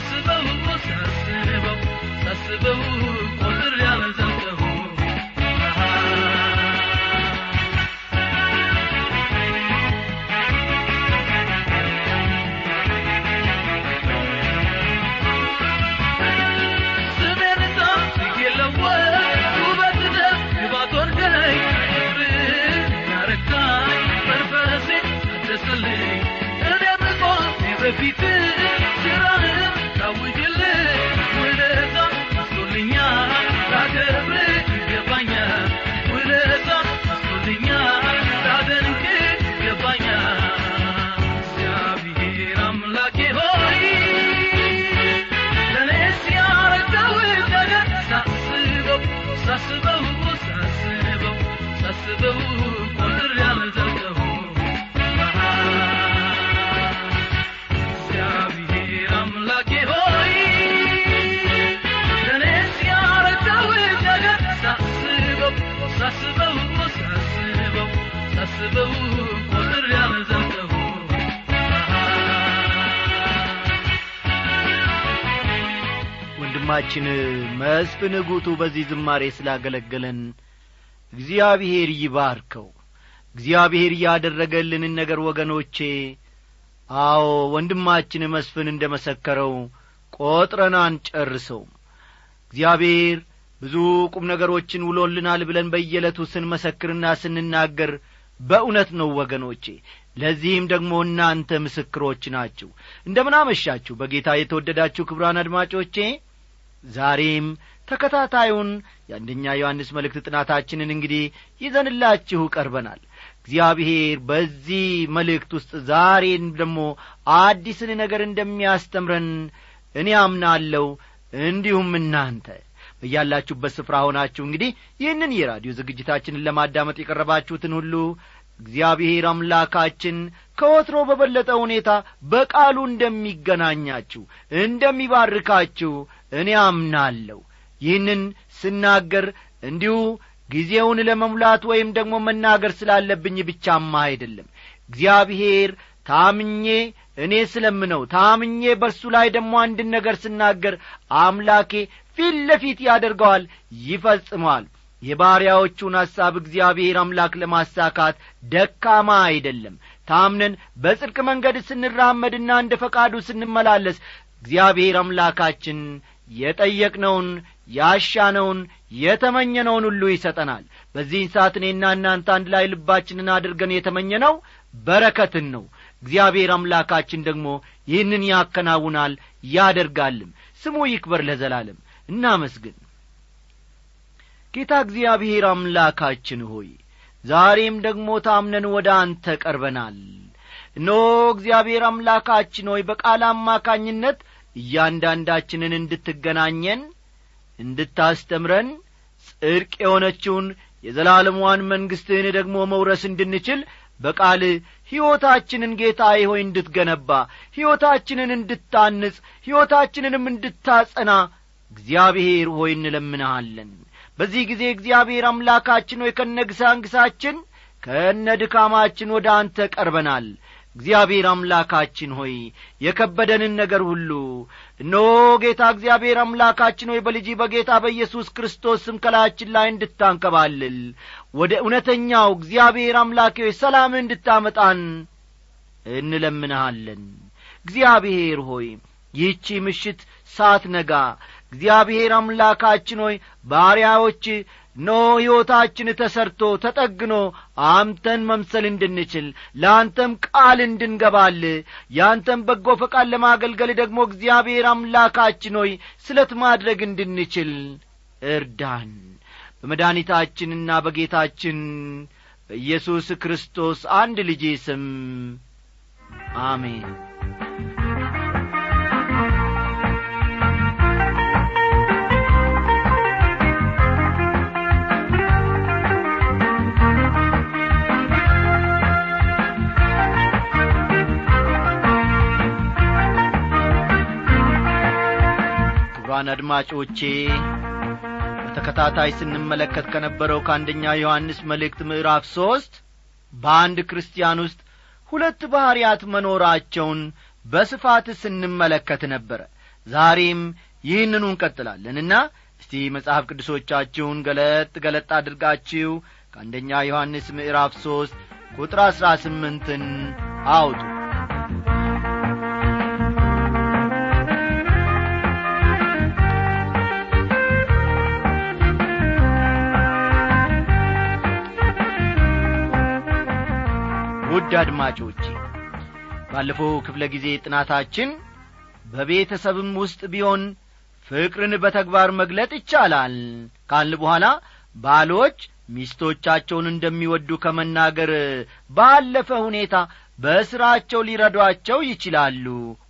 ሳስበው ሳስበው ሳስበው ወንድማችን መስፍን ጉቱ በዚህ ዝማሬ ስላገለገለን እግዚአብሔር ይባርከው። እግዚአብሔር ያደረገልንን ነገር ወገኖቼ አዎ ወንድማችን መስፍን እንደ መሰከረው ቆጥረን አንጨርሰውም እግዚአብሔር ብዙ ቁም ነገሮችን ውሎልናል ብለን በየዕለቱ ስንመሰክርና ስንናገር በእውነት ነው ወገኖቼ። ለዚህም ደግሞ እናንተ ምስክሮች ናችሁ። እንደምን አመሻችሁ። በጌታ የተወደዳችሁ ክብራን አድማጮቼ ዛሬም ተከታታዩን የአንደኛ ዮሐንስ መልእክት ጥናታችንን እንግዲህ ይዘንላችሁ ቀርበናል። እግዚአብሔር በዚህ መልእክት ውስጥ ዛሬን ደግሞ አዲስን ነገር እንደሚያስተምረን እኔ አምናለሁ እንዲሁም እናንተ በያላችሁበት ስፍራ ሆናችሁ እንግዲህ ይህንን የራዲዮ ዝግጅታችንን ለማዳመጥ የቀረባችሁትን ሁሉ እግዚአብሔር አምላካችን ከወትሮ በበለጠ ሁኔታ በቃሉ እንደሚገናኛችሁ እንደሚባርካችሁ እኔ አምናለሁ። ይህንን ስናገር እንዲሁ ጊዜውን ለመሙላት ወይም ደግሞ መናገር ስላለብኝ ብቻማ አይደለም። እግዚአብሔር ታምኜ እኔ ስለምነው ታምኜ በእርሱ ላይ ደግሞ አንድን ነገር ስናገር አምላኬ ፊት ለፊት ያደርገዋል ይፈጽመዋል። የባሪያዎቹን ሐሳብ እግዚአብሔር አምላክ ለማሳካት ደካማ አይደለም። ታምነን በጽድቅ መንገድ ስንራመድና እንደ ፈቃዱ ስንመላለስ እግዚአብሔር አምላካችን የጠየቅነውን ያሻነውን የተመኘነውን ሁሉ ይሰጠናል። በዚህን ሰዓት እኔና እናንተ አንድ ላይ ልባችንን አድርገን የተመኘነው በረከትን ነው። እግዚአብሔር አምላካችን ደግሞ ይህንን ያከናውናል ያደርጋልም። ስሙ ይክበር ለዘላለም። እናመስግን። ጌታ እግዚአብሔር አምላካችን ሆይ ዛሬም ደግሞ ታምነን ወደ አንተ ቀርበናል። እነሆ እግዚአብሔር አምላካችን ሆይ በቃል አማካኝነት እያንዳንዳችንን እንድትገናኘን እንድታስተምረን ጽድቅ የሆነችውን የዘላለሟን መንግሥትህን ደግሞ መውረስ እንድንችል በቃል ሕይወታችንን ጌታዬ ሆይ እንድትገነባ ሕይወታችንን እንድታንጽ ሕይወታችንንም እንድታጸና እግዚአብሔር ሆይ እንለምንሃለን። በዚህ ጊዜ እግዚአብሔር አምላካችን ሆይ ከነግሳንግሳችን ከነ ድካማችን ወደ አንተ ቀርበናል እግዚአብሔር አምላካችን ሆይ የከበደንን ነገር ሁሉ እነሆ ጌታ እግዚአብሔር አምላካችን ሆይ በልጅ በጌታ በኢየሱስ ክርስቶስ ስም ከላያችን ላይ እንድታንከባልል ወደ እውነተኛው እግዚአብሔር አምላኬ ሆይ ሰላም እንድታመጣን እንለምንሃለን። እግዚአብሔር ሆይ ይህቺ ምሽት ሳትነጋ እግዚአብሔር አምላካችን ሆይ ባሪያዎች ኖ ሕይወታችን ተሰርቶ ተጠግኖ አንተን መምሰል እንድንችል ለአንተም ቃል እንድንገባል የአንተም በጎ ፈቃድ ለማገልገል ደግሞ እግዚአብሔር አምላካችን ሆይ ስለት ማድረግ እንድንችል እርዳን። በመድኃኒታችንና በጌታችን በኢየሱስ ክርስቶስ አንድ ልጄ ስም አሜን ክቡራን አድማጮቼ። በተከታታይ ስንመለከት ከነበረው ከአንደኛ ዮሐንስ መልእክት ምዕራፍ ሦስት በአንድ ክርስቲያን ውስጥ ሁለት ባሕርያት መኖራቸውን በስፋት ስንመለከት ነበረ። ዛሬም ይህንኑ እንቀጥላለንና እስቲ መጽሐፍ ቅዱሶቻችሁን ገለጥ ገለጥ አድርጋችሁ ከአንደኛ ዮሐንስ ምዕራፍ ሦስት ቁጥር አሥራ ስምንትን አውጡ ውድ አድማጮቼ ባለፈው ክፍለ ጊዜ ጥናታችን በቤተሰብም ውስጥ ቢሆን ፍቅርን በተግባር መግለጥ ይቻላል ካልን በኋላ ባሎች ሚስቶቻቸውን እንደሚወዱ ከመናገር ባለፈ ሁኔታ በሥራቸው ሊረዷቸው ይችላሉ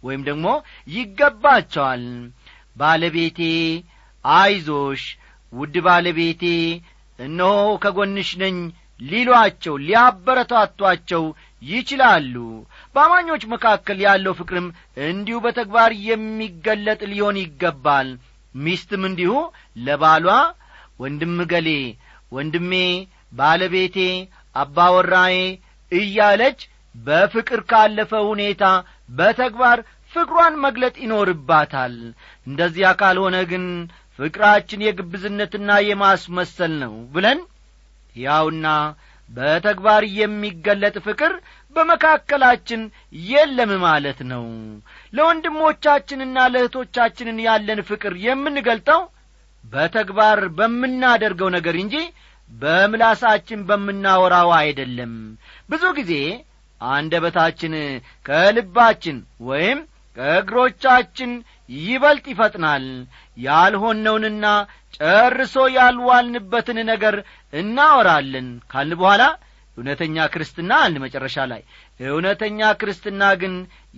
ወይም ደግሞ ይገባቸዋል። ባለቤቴ አይዞሽ! ውድ ባለቤቴ እነሆ ከጐንሽ ነኝ ሊሏቸው ሊያበረታቷቸው ይችላሉ። በአማኞች መካከል ያለው ፍቅርም እንዲሁ በተግባር የሚገለጥ ሊሆን ይገባል። ሚስትም እንዲሁ ለባሏ ወንድም ገሌ ወንድሜ ባለቤቴ አባወራዬ እያለች በፍቅር ካለፈ ሁኔታ በተግባር ፍቅሯን መግለጥ ይኖርባታል። እንደዚያ ካልሆነ ግን ፍቅራችን የግብዝነትና የማስመሰል ነው ብለን ሕያውና በተግባር የሚገለጥ ፍቅር በመካከላችን የለም ማለት ነው። ለወንድሞቻችንና ለእህቶቻችንን ያለን ፍቅር የምንገልጠው በተግባር በምናደርገው ነገር እንጂ በምላሳችን በምናወራው አይደለም። ብዙ ጊዜ አንደበታችን ከልባችን ወይም ከእግሮቻችን ይበልጥ ይፈጥናል። ያልሆነውንና ጨርሶ ያልዋልንበትን ነገር እናወራለን። ካልን በኋላ እውነተኛ ክርስትና አልን መጨረሻ ላይ። እውነተኛ ክርስትና ግን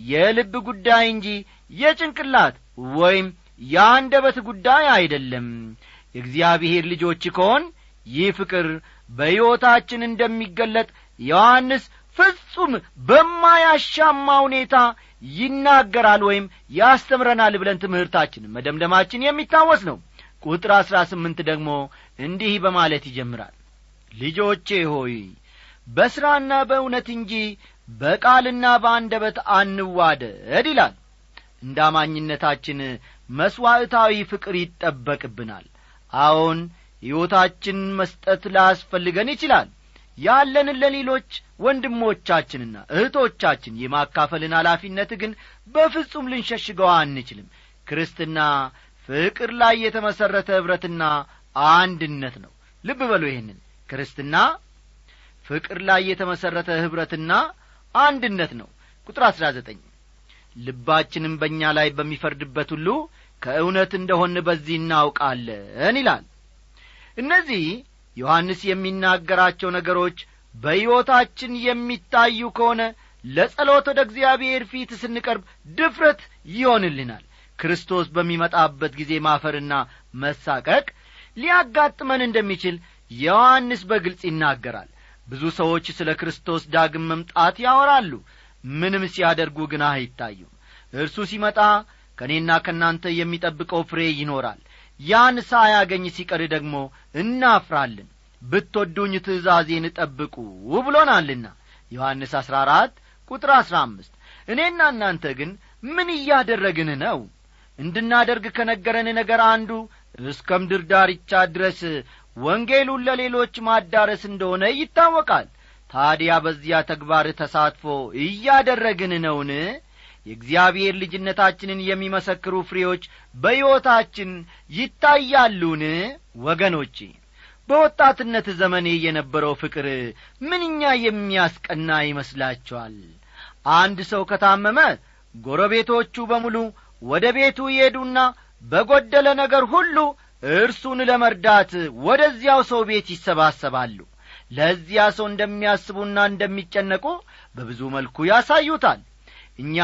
የልብ ጉዳይ እንጂ የጭንቅላት ወይም የአንደበት ጉዳይ አይደለም። የእግዚአብሔር ልጆች ከሆን ይህ ፍቅር በሕይወታችን እንደሚገለጥ ዮሐንስ ፍጹም በማያሻማ ሁኔታ ይናገራል ወይም ያስተምረናል ብለን ትምህርታችን መደምደማችን የሚታወስ ነው። ቁጥር አሥራ ስምንት ደግሞ እንዲህ በማለት ይጀምራል። ልጆቼ ሆይ በሥራና በእውነት እንጂ በቃልና በአንደበት አንዋደድ ይላል። እንደ አማኝነታችን መሥዋዕታዊ ፍቅር ይጠበቅብናል። አዎን ሕይወታችን መስጠት ላያስፈልገን ይችላል። ያለንን ለሌሎች ወንድሞቻችንና እህቶቻችን የማካፈልን ኃላፊነት ግን በፍጹም ልንሸሽገው አንችልም። ክርስትና ፍቅር ላይ የተመሠረተ ኅብረትና አንድነት ነው። ልብ በሉ ይህንን። ክርስትና ፍቅር ላይ የተመሠረተ ኅብረትና አንድነት ነው። ቁጥር አሥራ ዘጠኝ ልባችንም በእኛ ላይ በሚፈርድበት ሁሉ ከእውነት እንደሆን በዚህ እናውቃለን ይላል። እነዚህ ዮሐንስ የሚናገራቸው ነገሮች በሕይወታችን የሚታዩ ከሆነ ለጸሎት ወደ እግዚአብሔር ፊት ስንቀርብ ድፍረት ይሆንልናል። ክርስቶስ በሚመጣበት ጊዜ ማፈርና መሳቀቅ ሊያጋጥመን እንደሚችል ዮሐንስ በግልጽ ይናገራል። ብዙ ሰዎች ስለ ክርስቶስ ዳግም መምጣት ያወራሉ ምንም ሲያደርጉ ግን አይታዩም። እርሱ ሲመጣ ከእኔና ከእናንተ የሚጠብቀው ፍሬ ይኖራል። ያን ሳያገኝ ሲቀር ደግሞ እናፍራለን ብትወዱኝ ትእዛዜን ጠብቁ ብሎናልና። ዮሐንስ አሥራ አራት ቁጥር አሥራ አምስት እኔና እናንተ ግን ምን እያደረግን ነው? እንድናደርግ ከነገረን ነገር አንዱ እስከ ምድር ዳርቻ ድረስ ወንጌሉን ለሌሎች ማዳረስ እንደሆነ ይታወቃል። ታዲያ በዚያ ተግባር ተሳትፎ እያደረግን ነውን? የእግዚአብሔር ልጅነታችንን የሚመሰክሩ ፍሬዎች በሕይወታችን ይታያሉን? ወገኖቼ በወጣትነት ዘመኔ የነበረው ፍቅር ምንኛ የሚያስቀና ይመስላችኋል? አንድ ሰው ከታመመ ጎረቤቶቹ በሙሉ ወደ ቤቱ ይሄዱና በጐደለ ነገር ሁሉ እርሱን ለመርዳት ወደዚያው ሰው ቤት ይሰባሰባሉ። ለዚያ ሰው እንደሚያስቡና እንደሚጨነቁ በብዙ መልኩ ያሳዩታል። እኛ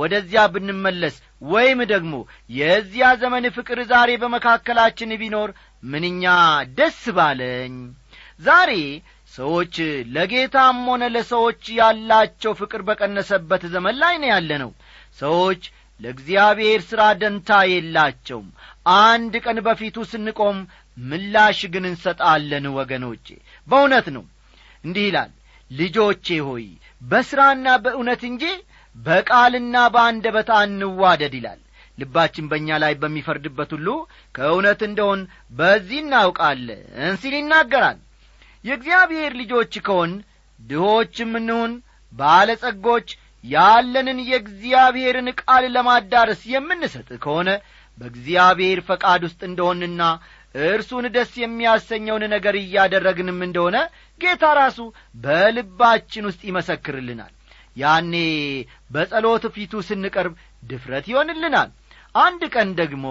ወደዚያ ብንመለስ ወይም ደግሞ የዚያ ዘመን ፍቅር ዛሬ በመካከላችን ቢኖር ምንኛ ደስ ባለኝ! ዛሬ ሰዎች ለጌታም ሆነ ለሰዎች ያላቸው ፍቅር በቀነሰበት ዘመን ላይ ነው ያለ ነው ሰዎች ለእግዚአብሔር ሥራ ደንታ የላቸውም። አንድ ቀን በፊቱ ስንቆም ምላሽ ግን እንሰጣለን ወገኖቼ። በእውነት ነው። እንዲህ ይላል ልጆቼ ሆይ በሥራና በእውነት እንጂ በቃልና በአንደበት አንዋደድ ይላል ልባችን በእኛ ላይ በሚፈርድበት ሁሉ ከእውነት እንደሆን በዚህ እናውቃለን ሲል ይናገራል። የእግዚአብሔር ልጆች ከሆን ድሆችም እንሁን ባለጸጎች ያለንን የእግዚአብሔርን ቃል ለማዳረስ የምንሰጥ ከሆነ በእግዚአብሔር ፈቃድ ውስጥ እንደሆንና እርሱን ደስ የሚያሰኘውን ነገር እያደረግንም እንደሆነ ጌታ ራሱ በልባችን ውስጥ ይመሰክርልናል። ያኔ በጸሎት ፊቱ ስንቀርብ ድፍረት ይሆንልናል አንድ ቀን ደግሞ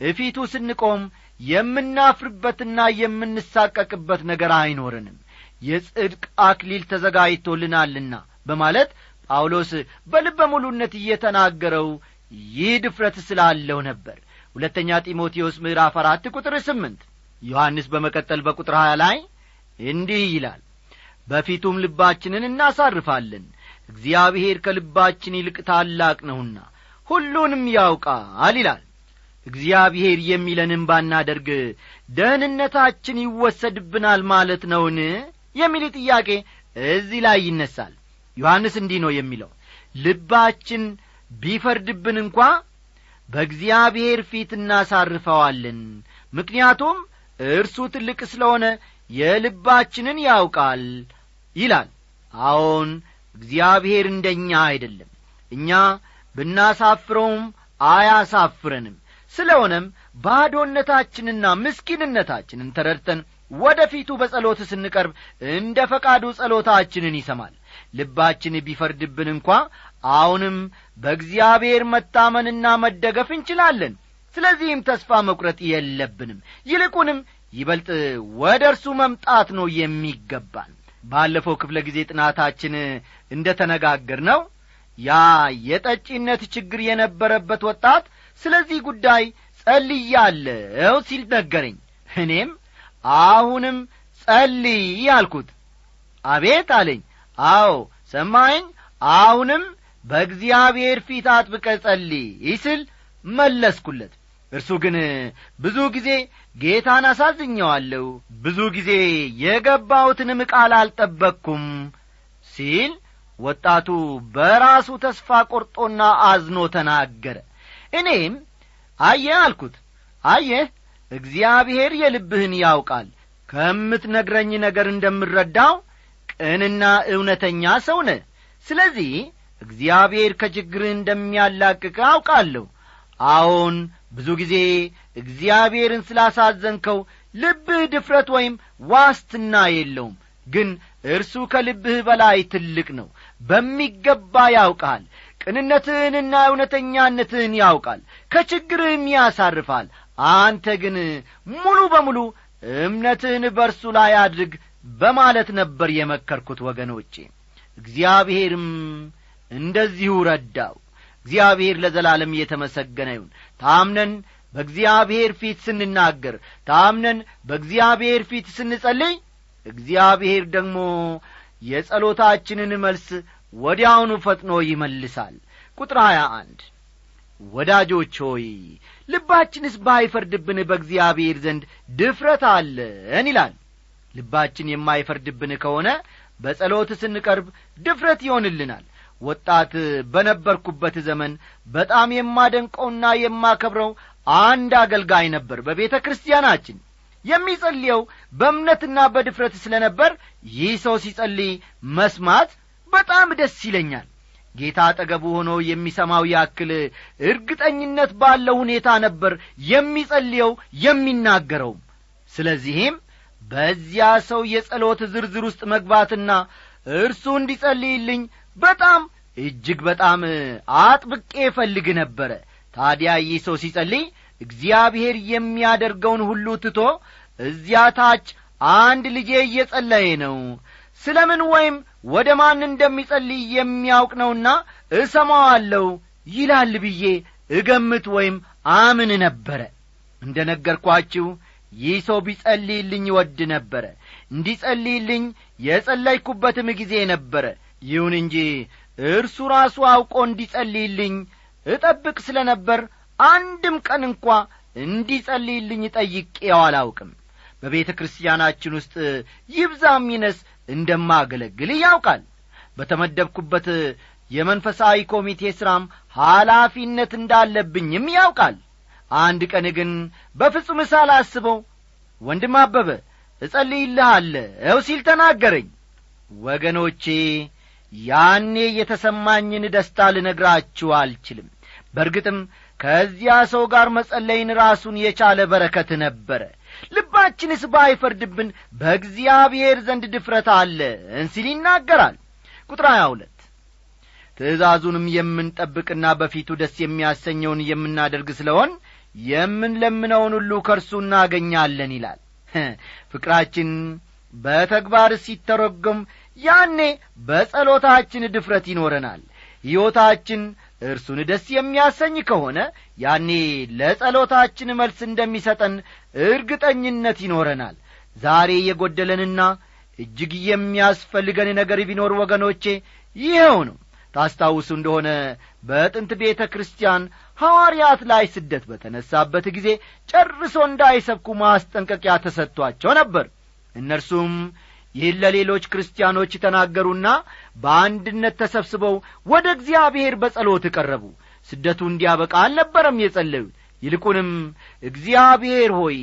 እፊቱ ስንቆም የምናፍርበትና የምንሳቀቅበት ነገር አይኖርንም። የጽድቅ አክሊል ተዘጋጅቶልናልና በማለት ጳውሎስ በልበ ሙሉነት እየተናገረው ይህ ድፍረት ስላለው ነበር። ሁለተኛ ጢሞቴዎስ ምዕራፍ አራት ቁጥር ስምንት ዮሐንስ በመቀጠል በቁጥር ሀያ ላይ እንዲህ ይላል በፊቱም ልባችንን እናሳርፋለን። እግዚአብሔር ከልባችን ይልቅ ታላቅ ነውና ሁሉንም ያውቃል ይላል። እግዚአብሔር የሚለንን ባናደርግ ደህንነታችን ይወሰድብናል ማለት ነውን? የሚል ጥያቄ እዚህ ላይ ይነሳል። ዮሐንስ እንዲህ ነው የሚለው ልባችን ቢፈርድብን እንኳ በእግዚአብሔር ፊት እናሳርፈዋለን። ምክንያቱም እርሱ ትልቅ ስለሆነ የልባችንን ያውቃል ይላል። አዎን እግዚአብሔር እንደኛ አይደለም። እኛ ብናሳፍረውም አያሳፍረንም። ስለሆነም ባዶነታችንና ምስኪንነታችንን ተረድተን ወደ ፊቱ በጸሎት ስንቀርብ እንደ ፈቃዱ ጸሎታችንን ይሰማል። ልባችን ቢፈርድብን እንኳ አሁንም በእግዚአብሔር መታመንና መደገፍ እንችላለን። ስለዚህም ተስፋ መቁረጥ የለብንም። ይልቁንም ይበልጥ ወደ እርሱ መምጣት ነው የሚገባን። ባለፈው ክፍለ ጊዜ ጥናታችን እንደ ተነጋገር ነው ያ የጠጪነት ችግር የነበረበት ወጣት ስለዚህ ጉዳይ ጸልያለሁ ሲል ነገረኝ። እኔም አሁንም ጸልይ አልኩት። አቤት አለኝ። አዎ ሰማኸኝ። አሁንም በእግዚአብሔር ፊት አጥብቀ ጸልይ ስል መለስኩለት። እርሱ ግን ብዙ ጊዜ ጌታን አሳዝኘዋለሁ ብዙ ጊዜ የገባሁትንም ቃል አልጠበቅኩም ሲል ወጣቱ በራሱ ተስፋ ቈርጦና አዝኖ ተናገረ። እኔም አየህ አልኩት አየህ እግዚአብሔር የልብህን ያውቃል። ከምትነግረኝ ነገር እንደምረዳው ቅንና እውነተኛ ሰው ነ ስለዚህ እግዚአብሔር ከችግርህ እንደሚያላቅቅ አውቃለሁ። አዎን ብዙ ጊዜ እግዚአብሔርን ስላሳዘንከው ልብህ ድፍረት ወይም ዋስትና የለውም ግን እርሱ ከልብህ በላይ ትልቅ ነው በሚገባ ያውቃል። ቅንነትህንና እውነተኛነትህን ያውቃል። ከችግርህም ያሳርፋል። አንተ ግን ሙሉ በሙሉ እምነትህን በርሱ ላይ አድርግ በማለት ነበር የመከርኩት ወገኖቼ። እግዚአብሔርም እንደዚሁ ረዳው። እግዚአብሔር ለዘላለም እየተመሰገነ ይሁን። ታምነን በእግዚአብሔር ፊት ስንናገር ታምነን በእግዚአብሔር ፊት ስንጸልይ እግዚአብሔር ደግሞ የጸሎታችንን መልስ ወዲያውኑ ፈጥኖ ይመልሳል። ቁጥር ሀያ አንድ። ወዳጆች ሆይ ልባችንስ ባይፈርድብን በእግዚአብሔር ዘንድ ድፍረት አለን ይላል። ልባችን የማይፈርድብን ከሆነ በጸሎት ስንቀርብ ድፍረት ይሆንልናል። ወጣት በነበርኩበት ዘመን በጣም የማደንቀውና የማከብረው አንድ አገልጋይ ነበር በቤተ ክርስቲያናችን የሚጸልየው በእምነትና በድፍረት ስለ ነበር ይህ ሰው ሲጸልይ መስማት በጣም ደስ ይለኛል። ጌታ አጠገቡ ሆኖ የሚሰማው ያክል እርግጠኝነት ባለው ሁኔታ ነበር የሚጸልየው የሚናገረውም። ስለዚህም በዚያ ሰው የጸሎት ዝርዝር ውስጥ መግባትና እርሱ እንዲጸልይልኝ በጣም እጅግ በጣም አጥብቄ እፈልግ ነበረ። ታዲያ ይህ ሰው ሲጸልይ እግዚአብሔር የሚያደርገውን ሁሉ ትቶ እዚያ ታች አንድ ልጄ እየጸለየ ነው። ስለ ምን ወይም ወደ ማን እንደሚጸልይ የሚያውቅ ነውና እሰማዋለሁ ይላል ብዬ እገምት ወይም አምን ነበረ። እንደ ነገርኳችሁ ይህ ሰው ቢጸልይልኝ ይወድ ነበረ። እንዲጸልይልኝ የጸለይኩበትም ጊዜ ነበረ። ይሁን እንጂ እርሱ ራሱ አውቆ እንዲጸልይልኝ እጠብቅ ስለ ነበር አንድም ቀን እንኳ እንዲጸልይልኝ ጠይቄው አላውቅም። በቤተ ክርስቲያናችን ውስጥ ይብዛም ይነስ እንደማገለግል ያውቃል። በተመደብኩበት የመንፈሳዊ ኮሚቴ ሥራም ኃላፊነት እንዳለብኝም ያውቃል። አንድ ቀን ግን በፍጹም ሳላስበው ወንድም አበበ እጸልይልሃለሁ ሲል ተናገረኝ። ወገኖቼ ያኔ የተሰማኝን ደስታ ልነግራችሁ አልችልም። በርግጥም ከዚያ ሰው ጋር መጸለይን ራሱን የቻለ በረከት ነበረ። ልባችንስ ባይፈርድብን በእግዚአብሔር ዘንድ ድፍረት አለን ሲል ይናገራል። ቁጥር ሀያ ሁለት ትእዛዙንም የምንጠብቅና በፊቱ ደስ የሚያሰኘውን የምናደርግ ስለሆን የምንለምነውን ሁሉ ከእርሱ እናገኛለን ይላል። ፍቅራችን በተግባር ሲተረጎም ያኔ በጸሎታችን ድፍረት ይኖረናል። ሕይወታችን እርሱን ደስ የሚያሰኝ ከሆነ ያኔ ለጸሎታችን መልስ እንደሚሰጠን እርግጠኝነት ይኖረናል። ዛሬ የጐደለንና እጅግ የሚያስፈልገን ነገር ቢኖር ወገኖቼ ይኸው ነው። ታስታውሱ እንደሆነ በጥንት ቤተ ክርስቲያን ሐዋርያት ላይ ስደት በተነሳበት ጊዜ ጨርሶ እንዳይሰብኩ ማስጠንቀቂያ ተሰጥቷቸው ነበር። እነርሱም ይህን ለሌሎች ክርስቲያኖች ተናገሩና በአንድነት ተሰብስበው ወደ እግዚአብሔር በጸሎት ቀረቡ። ስደቱ እንዲያበቃ አልነበረም የጸለዩት። ይልቁንም እግዚአብሔር ሆይ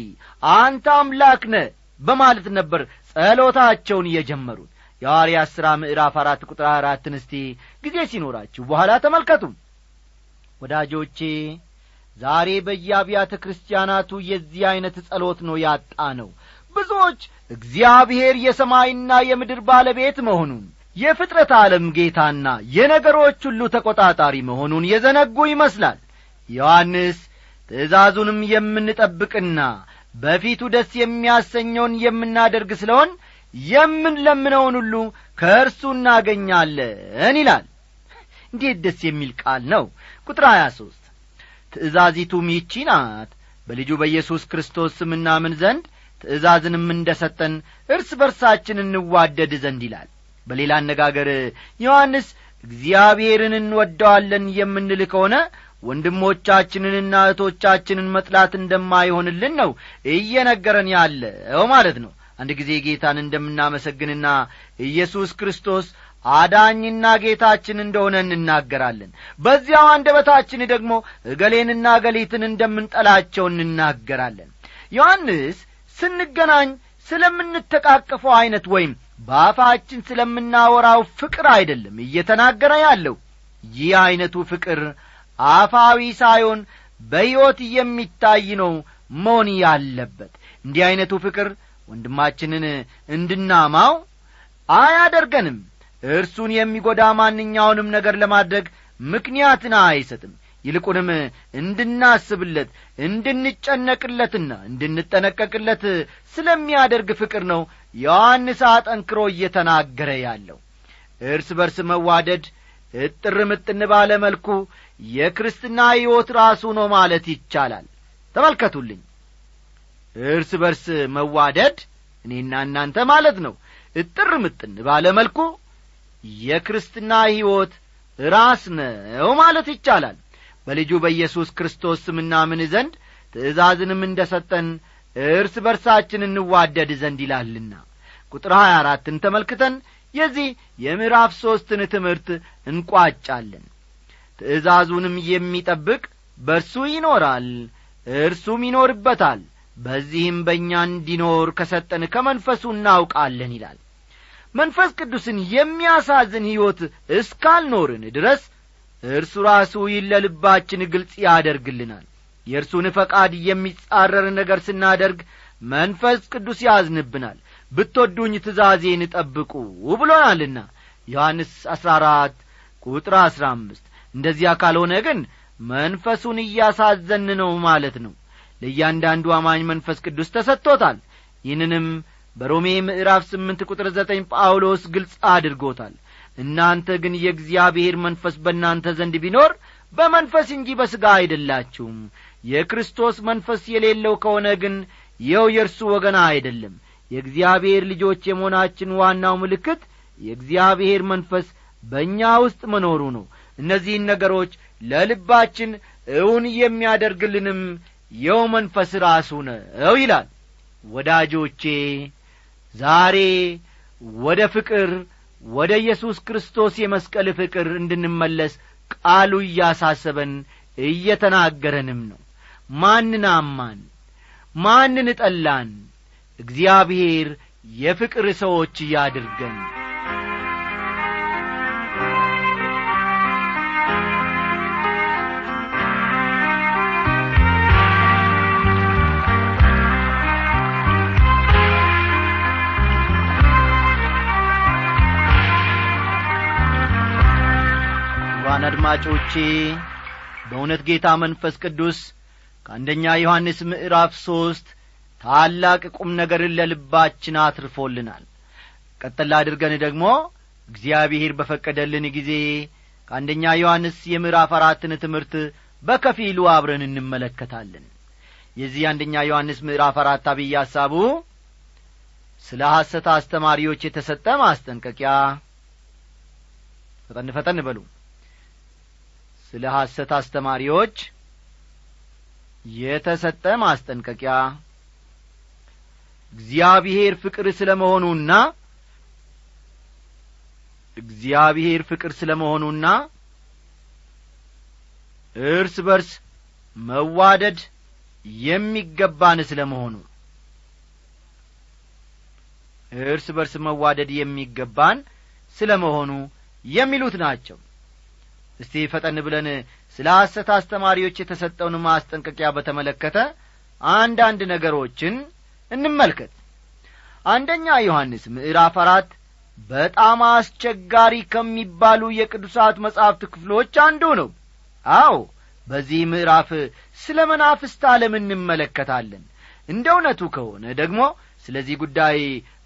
አንተ አምላክ ነ በማለት ነበር ጸሎታቸውን የጀመሩት። የሐዋርያት ሥራ ምዕራፍ አራት ቁጥር አራትን እስቲ ጊዜ ሲኖራችሁ በኋላ ተመልከቱ። ወዳጆቼ ዛሬ በየአብያተ ክርስቲያናቱ የዚህ ዐይነት ጸሎት ነው ያጣ ነው ብዙዎች እግዚአብሔር የሰማይና የምድር ባለቤት መሆኑን የፍጥረት ዓለም ጌታና የነገሮች ሁሉ ተቈጣጣሪ መሆኑን የዘነጉ ይመስላል። ዮሐንስ ትእዛዙንም የምንጠብቅና በፊቱ ደስ የሚያሰኘውን የምናደርግ ስለሆን የምንለምነውን ሁሉ ከእርሱ እናገኛለን ይላል። እንዴት ደስ የሚል ቃል ነው! ቁጥር ሀያ ሦስት ትእዛዚቱም ይቺ ናት። በልጁ በኢየሱስ ክርስቶስ ስም እናምን ዘንድ ትእዛዝንም እንደ ሰጠን እርስ በርሳችን እንዋደድ ዘንድ ይላል። በሌላ አነጋገር ዮሐንስ እግዚአብሔርን እንወደዋለን የምንል ከሆነ ወንድሞቻችንንና እህቶቻችንን መጥላት እንደማይሆንልን ነው እየነገረን ያለው ማለት ነው። አንድ ጊዜ ጌታን እንደምናመሰግንና ኢየሱስ ክርስቶስ አዳኝና ጌታችን እንደሆነ እንናገራለን። በዚያው አንደበታችን ደግሞ እገሌንና እገሊትን እንደምንጠላቸው እንናገራለን። ዮሐንስ ስንገናኝ ስለምንተቃቀፈው ዐይነት ወይም በአፋችን ስለምናወራው ፍቅር አይደለም እየተናገረ ያለው። ይህ ዐይነቱ ፍቅር አፋዊ ሳይሆን በሕይወት የሚታይ ነው መሆን ያለበት። እንዲህ ዐይነቱ ፍቅር ወንድማችንን እንድናማው አያደርገንም። እርሱን የሚጐዳ ማንኛውንም ነገር ለማድረግ ምክንያትን አይሰጥም ይልቁንም እንድናስብለት እንድንጨነቅለትና እንድንጠነቀቅለት ስለሚያደርግ ፍቅር ነው ዮሐንስ አጠንክሮ እየተናገረ ያለው። እርስ በርስ መዋደድ እጥር ምጥን ባለ መልኩ የክርስትና ሕይወት ራሱ ነው ማለት ይቻላል። ተመልከቱልኝ። እርስ በርስ መዋደድ እኔና እናንተ ማለት ነው እጥር ምጥን ባለ መልኩ የክርስትና ሕይወት ራስ ነው ማለት ይቻላል በልጁ በኢየሱስ ክርስቶስ ስምና ምን ዘንድ ትእዛዝንም እንደ ሰጠን እርስ በርሳችን እንዋደድ ዘንድ ይላልና። ቁጥር ሀያ አራትን ተመልክተን የዚህ የምዕራፍ ሦስትን ትምህርት እንቋጫለን። ትእዛዙንም የሚጠብቅ በእርሱ ይኖራል እርሱም ይኖርበታል በዚህም በእኛ እንዲኖር ከሰጠን ከመንፈሱ እናውቃለን ይላል። መንፈስ ቅዱስን የሚያሳዝን ሕይወት እስካልኖርን ድረስ እርሱ ራሱ ይለልባችን ግልጽ ያደርግልናል። የእርሱን ፈቃድ የሚጻረር ነገር ስናደርግ መንፈስ ቅዱስ ያዝንብናል። ብትወዱኝ ትእዛዜን ጠብቁ ብሎናልና። ዮሐንስ አሥራ አራት ቁጥር አሥራ አምስት እንደዚያ ካልሆነ ግን መንፈሱን እያሳዘን ነው ማለት ነው። ለእያንዳንዱ አማኝ መንፈስ ቅዱስ ተሰጥቶታል። ይህንንም በሮሜ ምዕራፍ ስምንት ቁጥር ዘጠኝ ጳውሎስ ግልጽ አድርጎታል እናንተ ግን የእግዚአብሔር መንፈስ በእናንተ ዘንድ ቢኖር በመንፈስ እንጂ በሥጋ አይደላችሁም። የክርስቶስ መንፈስ የሌለው ከሆነ ግን ይኸው የእርሱ ወገና አይደለም። የእግዚአብሔር ልጆች የመሆናችን ዋናው ምልክት የእግዚአብሔር መንፈስ በእኛ ውስጥ መኖሩ ነው። እነዚህን ነገሮች ለልባችን እውን የሚያደርግልንም የው መንፈስ ራሱ ነው ይላል። ወዳጆቼ ዛሬ ወደ ፍቅር ወደ ኢየሱስ ክርስቶስ የመስቀል ፍቅር እንድንመለስ ቃሉ እያሳሰበን እየተናገረንም ነው። ማንን አማን? ማንን ጠላን? እግዚአብሔር የፍቅር ሰዎች እያድርገን ክቡራን አድማጮቼ በእውነት ጌታ መንፈስ ቅዱስ ከአንደኛ ዮሐንስ ምዕራፍ ሦስት ታላቅ ቁም ነገርን ለልባችን አትርፎልናል። ቀጠላ አድርገን ደግሞ እግዚአብሔር በፈቀደልን ጊዜ ከአንደኛ ዮሐንስ የምዕራፍ አራትን ትምህርት በከፊሉ አብረን እንመለከታለን። የዚህ አንደኛ ዮሐንስ ምዕራፍ አራት አብይ ሐሳቡ ስለ ሐሰት አስተማሪዎች የተሰጠ ማስጠንቀቂያ። ፈጠን ፈጠን በሉ ስለ ሐሰት አስተማሪዎች የተሰጠ ማስጠንቀቂያ። እግዚአብሔር ፍቅር ስለ መሆኑና እግዚአብሔር ፍቅር ስለ መሆኑና እርስ በርስ መዋደድ የሚገባን ስለ መሆኑ እርስ በርስ መዋደድ የሚገባን ስለ መሆኑ የሚሉት ናቸው እስቲ ፈጠን ብለን ስለ ሐሰት አስተማሪዎች የተሰጠውን ማስጠንቀቂያ በተመለከተ አንዳንድ ነገሮችን እንመልከት። አንደኛ ዮሐንስ ምዕራፍ አራት በጣም አስቸጋሪ ከሚባሉ የቅዱሳት መጻሕፍት ክፍሎች አንዱ ነው። አዎ በዚህ ምዕራፍ ስለ መናፍስት ዓለም እንመለከታለን። እንደ እውነቱ ከሆነ ደግሞ ስለዚህ ጉዳይ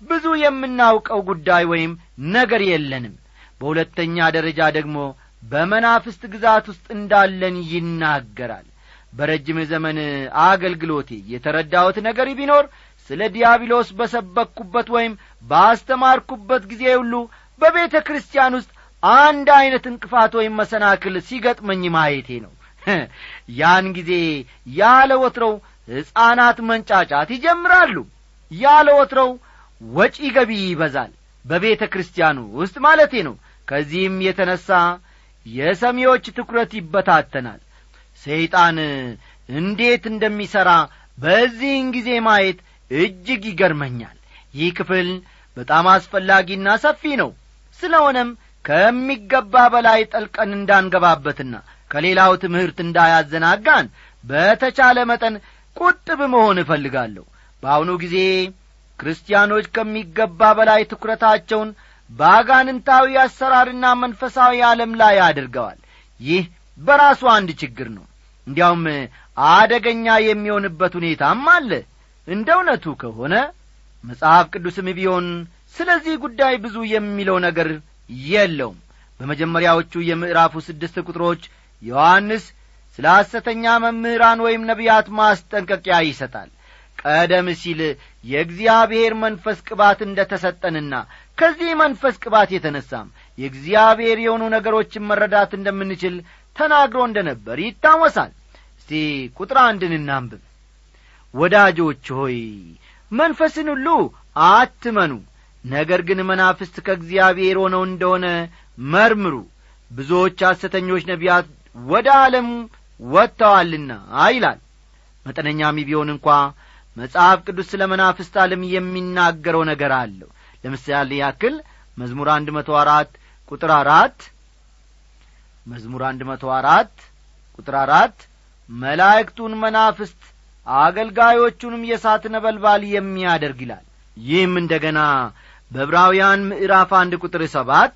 ብዙ የምናውቀው ጉዳይ ወይም ነገር የለንም። በሁለተኛ ደረጃ ደግሞ በመናፍስት ግዛት ውስጥ እንዳለን ይናገራል። በረጅም ዘመን አገልግሎቴ የተረዳሁት ነገር ቢኖር ስለ ዲያብሎስ በሰበክኩበት ወይም ባስተማርኩበት ጊዜ ሁሉ በቤተ ክርስቲያን ውስጥ አንድ ዐይነት እንቅፋት ወይም መሰናክል ሲገጥመኝ ማየቴ ነው። ያን ጊዜ ያለ ወትረው ሕፃናት መንጫጫት ይጀምራሉ። ያለ ወትረው ወጪ ገቢ ይበዛል። በቤተ ክርስቲያኑ ውስጥ ማለቴ ነው። ከዚህም የተነሣ የሰሚዎች ትኩረት ይበታተናል። ሰይጣን እንዴት እንደሚሠራ በዚህን ጊዜ ማየት እጅግ ይገርመኛል። ይህ ክፍል በጣም አስፈላጊና ሰፊ ነው። ስለሆነም ከሚገባ በላይ ጠልቀን እንዳንገባበትና ከሌላው ትምህርት እንዳያዘናጋን በተቻለ መጠን ቁጥብ መሆን እፈልጋለሁ። በአሁኑ ጊዜ ክርስቲያኖች ከሚገባ በላይ ትኩረታቸውን በአጋንንታዊ አሰራርና መንፈሳዊ ዓለም ላይ አድርገዋል። ይህ በራሱ አንድ ችግር ነው። እንዲያውም አደገኛ የሚሆንበት ሁኔታም አለ። እንደ እውነቱ ከሆነ መጽሐፍ ቅዱስም ቢሆን ስለዚህ ጉዳይ ብዙ የሚለው ነገር የለውም። በመጀመሪያዎቹ የምዕራፉ ስድስት ቁጥሮች ዮሐንስ ስለ ሐሰተኛ መምህራን ወይም ነቢያት ማስጠንቀቂያ ይሰጣል። ቀደም ሲል የእግዚአብሔር መንፈስ ቅባት እንደ ተሰጠንና ከዚህ መንፈስ ቅባት የተነሳም የእግዚአብሔር የሆኑ ነገሮችን መረዳት እንደምንችል ተናግሮ እንደ ነበር ይታወሳል። እስቲ ቁጥር አንድን እናንብብ። ወዳጆች ሆይ መንፈስን ሁሉ አትመኑ። ነገር ግን መናፍስት ከእግዚአብሔር ሆነው እንደሆነ መርምሩ። ብዙዎች ሐሰተኞች ነቢያት ወደ ዓለም ወጥተዋልና ይላል። መጠነኛሚ ቢሆን እንኳ መጽሐፍ ቅዱስ ስለ መናፍስት ዓለም የሚናገረው ነገር አለው ለምሳሌ ያክል መዝሙር አንድ መቶ አራት ቁጥር አራት መዝሙር አንድ መቶ አራት ቁጥር አራት መላእክቱን መናፍስት አገልጋዮቹንም የሳት ነበልባል የሚያደርግ ይላል። ይህም እንደ ገና በዕብራውያን ምዕራፍ አንድ ቁጥር ሰባት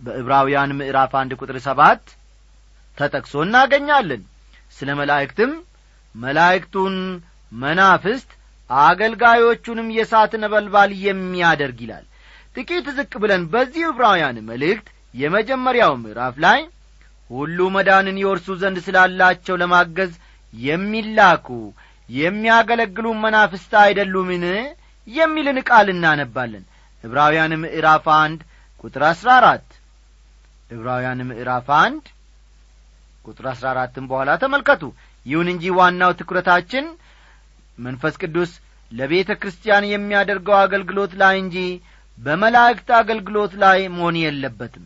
በዕብራውያን ምዕራፍ አንድ ቁጥር ሰባት ተጠቅሶ እናገኛለን። ስለ መላእክትም መላእክቱን መናፍስት አገልጋዮቹንም የሳት ነበልባል የሚያደርግ ይላል። ጥቂት ዝቅ ብለን በዚህ ዕብራውያን መልእክት የመጀመሪያው ምዕራፍ ላይ ሁሉ መዳንን ይወርሱ ዘንድ ስላላቸው ለማገዝ የሚላኩ የሚያገለግሉ መናፍስት አይደሉምን? የሚልን ቃል እናነባለን። ዕብራውያን ምዕራፍ አንድ ቁጥር አሥራ አራት ዕብራውያን ምዕራፍ አንድ ቁጥር አሥራ አራትም በኋላ ተመልከቱ። ይሁን እንጂ ዋናው ትኩረታችን መንፈስ ቅዱስ ለቤተ ክርስቲያን የሚያደርገው አገልግሎት ላይ እንጂ በመላእክት አገልግሎት ላይ መሆን የለበትም።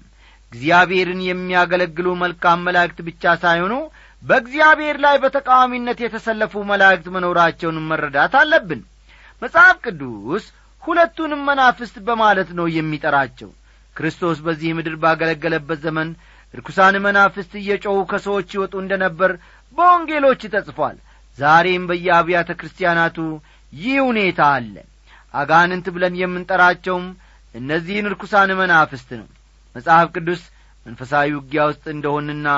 እግዚአብሔርን የሚያገለግሉ መልካም መላእክት ብቻ ሳይሆኑ በእግዚአብሔር ላይ በተቃዋሚነት የተሰለፉ መላእክት መኖራቸውን መረዳት አለብን። መጽሐፍ ቅዱስ ሁለቱንም መናፍስት በማለት ነው የሚጠራቸው። ክርስቶስ በዚህ ምድር ባገለገለበት ዘመን ርኩሳን መናፍስት እየጮኹ ከሰዎች ይወጡ እንደ ነበር በወንጌሎች ተጽፏል ዛሬም በየአብያተ ክርስቲያናቱ ይህ ሁኔታ አለ። አጋንንት ብለን የምንጠራቸውም እነዚህን ርኩሳን መናፍስት ነው። መጽሐፍ ቅዱስ መንፈሳዊ ውጊያ ውስጥ እንደሆንና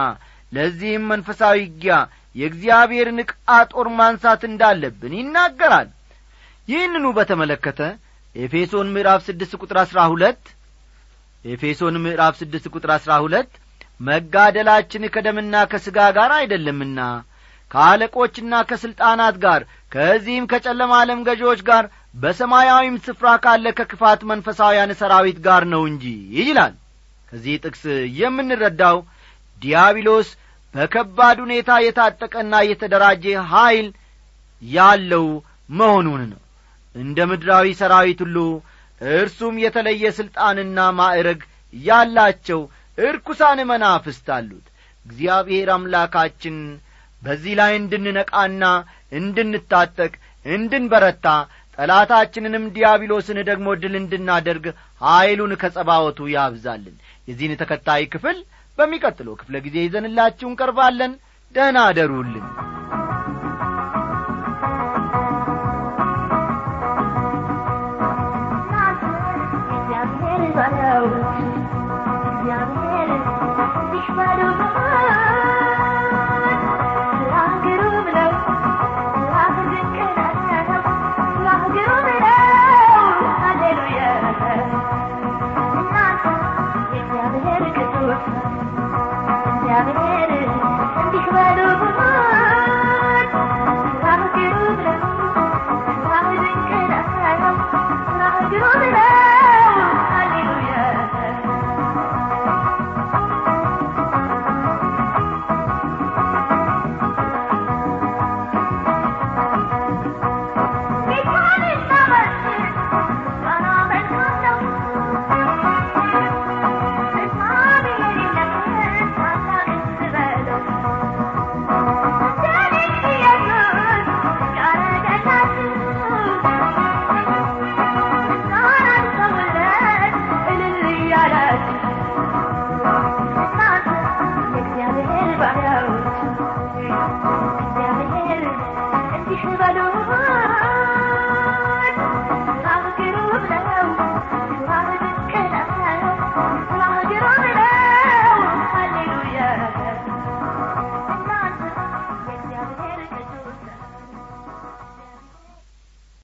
ለዚህም መንፈሳዊ ውጊያ የእግዚአብሔርን ዕቃ ጦር ማንሳት እንዳለብን ይናገራል። ይህንኑ በተመለከተ ኤፌሶን ምዕራፍ ስድስት ቁጥር አሥራ ሁለት ኤፌሶን ምዕራፍ ስድስት ቁጥር አሥራ ሁለት መጋደላችን ከደምና ከሥጋ ጋር አይደለምና ከአለቆችና ከሥልጣናት ጋር ከዚህም ከጨለማ ዓለም ገዢዎች ጋር በሰማያዊም ስፍራ ካለ ከክፋት መንፈሳውያን ሰራዊት ጋር ነው እንጂ ይላል። ከዚህ ጥቅስ የምንረዳው ዲያብሎስ በከባድ ሁኔታ የታጠቀና የተደራጀ ኀይል ያለው መሆኑን ነው። እንደ ምድራዊ ሰራዊት ሁሉ እርሱም የተለየ ሥልጣንና ማዕረግ ያላቸው እርኩሳን መናፍስት አሉት። እግዚአብሔር አምላካችን በዚህ ላይ እንድንነቃና እንድንታጠቅ እንድንበረታ ጠላታችንንም ዲያብሎስን ደግሞ ድል እንድናደርግ ኀይሉን ከጸባወቱ ያብዛልን። የዚህን ተከታይ ክፍል በሚቀጥለው ክፍለ ጊዜ ይዘንላችሁ እንቀርባለን። ደህና አደሩልን